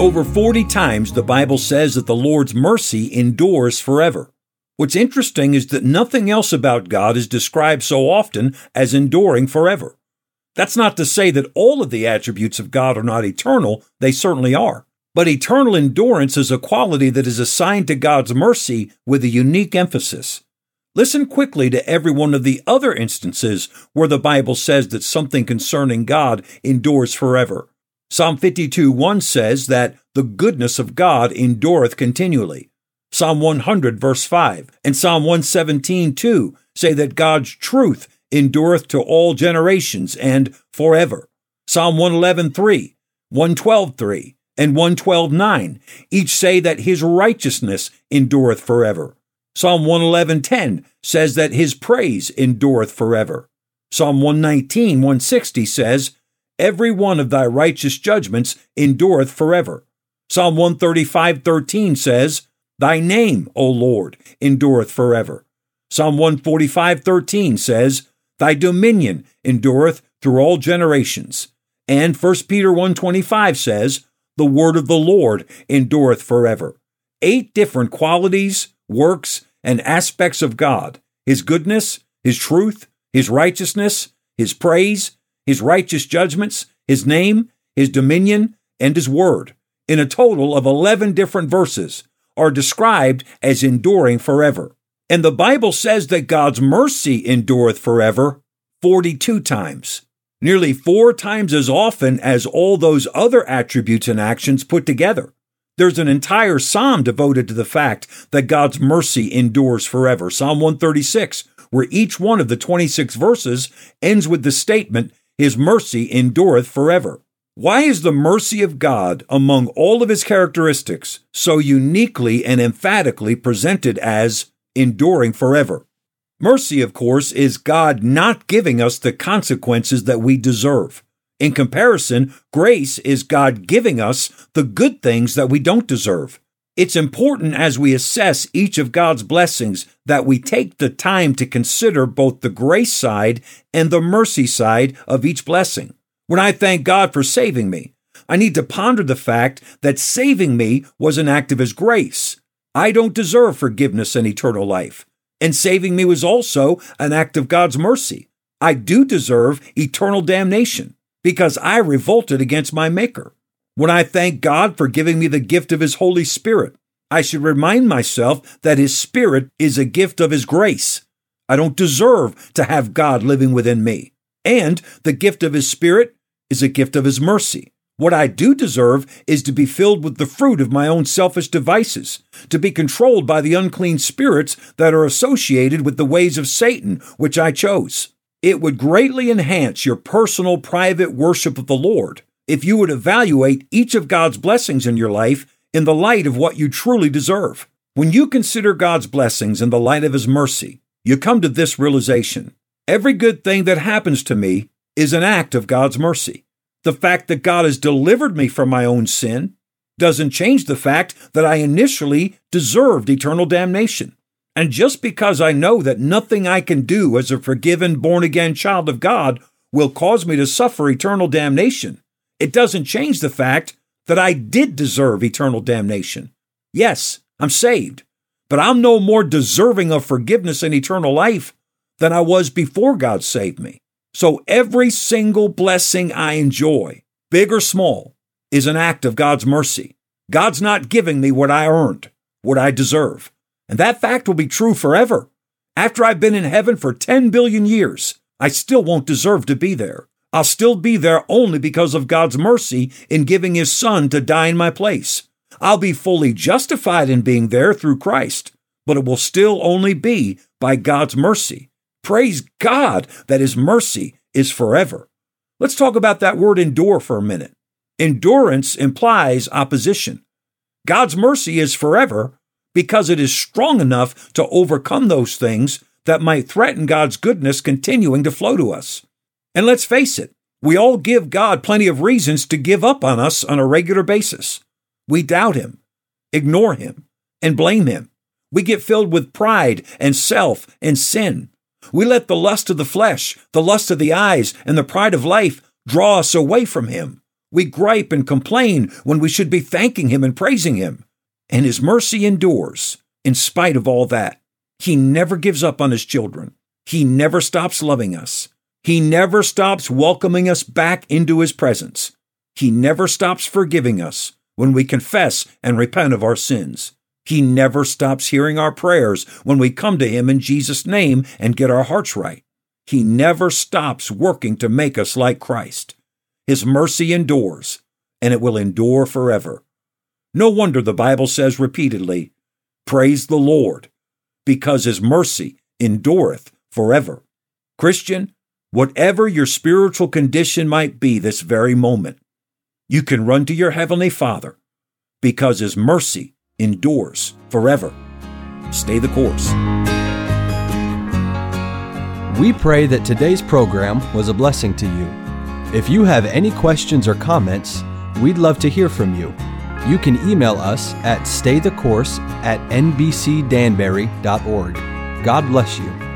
Over 40 times the Bible says that the Lord's mercy endures forever. What's interesting is that nothing else about God is described so often as enduring forever. That's not to say that all of the attributes of God are not eternal, they certainly are. But eternal endurance is a quality that is assigned to God's mercy with a unique emphasis. Listen quickly to every one of the other instances where the Bible says that something concerning God endures forever. Psalm 52 1 says that the goodness of God endureth continually. Psalm 100 verse 5 and Psalm 117 2 say that God's truth endureth to all generations and forever. Psalm 111 3, 112 3, and 112 9 each say that his righteousness endureth forever. Psalm 111 10 says that his praise endureth forever. Psalm 119 160 says, Every one of thy righteous judgments endureth forever. Psalm 135:13 says, Thy name, O Lord, endureth forever. Psalm 145:13 says, Thy dominion endureth through all generations. And 1 Peter 1:25 says, The word of the Lord endureth forever. Eight different qualities, works, and aspects of God: his goodness, his truth, his righteousness, his praise, his righteous judgments, his name, his dominion, and his word, in a total of 11 different verses, are described as enduring forever. And the Bible says that God's mercy endureth forever 42 times, nearly four times as often as all those other attributes and actions put together. There's an entire psalm devoted to the fact that God's mercy endures forever. Psalm 136, where each one of the 26 verses ends with the statement, his mercy endureth forever. Why is the mercy of God among all of his characteristics so uniquely and emphatically presented as enduring forever? Mercy, of course, is God not giving us the consequences that we deserve. In comparison, grace is God giving us the good things that we don't deserve. It's important as we assess each of God's blessings that we take the time to consider both the grace side and the mercy side of each blessing. When I thank God for saving me, I need to ponder the fact that saving me was an act of His grace. I don't deserve forgiveness and eternal life. And saving me was also an act of God's mercy. I do deserve eternal damnation because I revolted against my Maker. When I thank God for giving me the gift of His Holy Spirit, I should remind myself that His Spirit is a gift of His grace. I don't deserve to have God living within me. And the gift of His Spirit is a gift of His mercy. What I do deserve is to be filled with the fruit of my own selfish devices, to be controlled by the unclean spirits that are associated with the ways of Satan, which I chose. It would greatly enhance your personal, private worship of the Lord if you would evaluate each of God's blessings in your life in the light of what you truly deserve. When you consider God's blessings in the light of His mercy, you come to this realization every good thing that happens to me is an act of God's mercy. The fact that God has delivered me from my own sin doesn't change the fact that I initially deserved eternal damnation. And just because I know that nothing I can do as a forgiven, born again child of God will cause me to suffer eternal damnation, it doesn't change the fact that I did deserve eternal damnation. Yes, I'm saved, but I'm no more deserving of forgiveness and eternal life than I was before God saved me. So every single blessing I enjoy, big or small, is an act of God's mercy. God's not giving me what I earned, what I deserve. And that fact will be true forever. After I've been in heaven for 10 billion years, I still won't deserve to be there. I'll still be there only because of God's mercy in giving His Son to die in my place. I'll be fully justified in being there through Christ, but it will still only be by God's mercy. Praise God that His mercy is forever. Let's talk about that word endure for a minute. Endurance implies opposition. God's mercy is forever, because it is strong enough to overcome those things that might threaten God's goodness continuing to flow to us. And let's face it, we all give God plenty of reasons to give up on us on a regular basis. We doubt Him, ignore Him, and blame Him. We get filled with pride and self and sin. We let the lust of the flesh, the lust of the eyes, and the pride of life draw us away from Him. We gripe and complain when we should be thanking Him and praising Him. And His mercy endures in spite of all that. He never gives up on His children. He never stops loving us. He never stops welcoming us back into His presence. He never stops forgiving us when we confess and repent of our sins. He never stops hearing our prayers when we come to Him in Jesus' name and get our hearts right. He never stops working to make us like Christ. His mercy endures, and it will endure forever. No wonder the Bible says repeatedly, Praise the Lord, because His mercy endureth forever. Christian, whatever your spiritual condition might be this very moment, you can run to your Heavenly Father because His mercy endures forever. Stay the course. We pray that today's program was a blessing to you. If you have any questions or comments, we'd love to hear from you. You can email us at staythecourse at nbcdanbury.org. God bless you.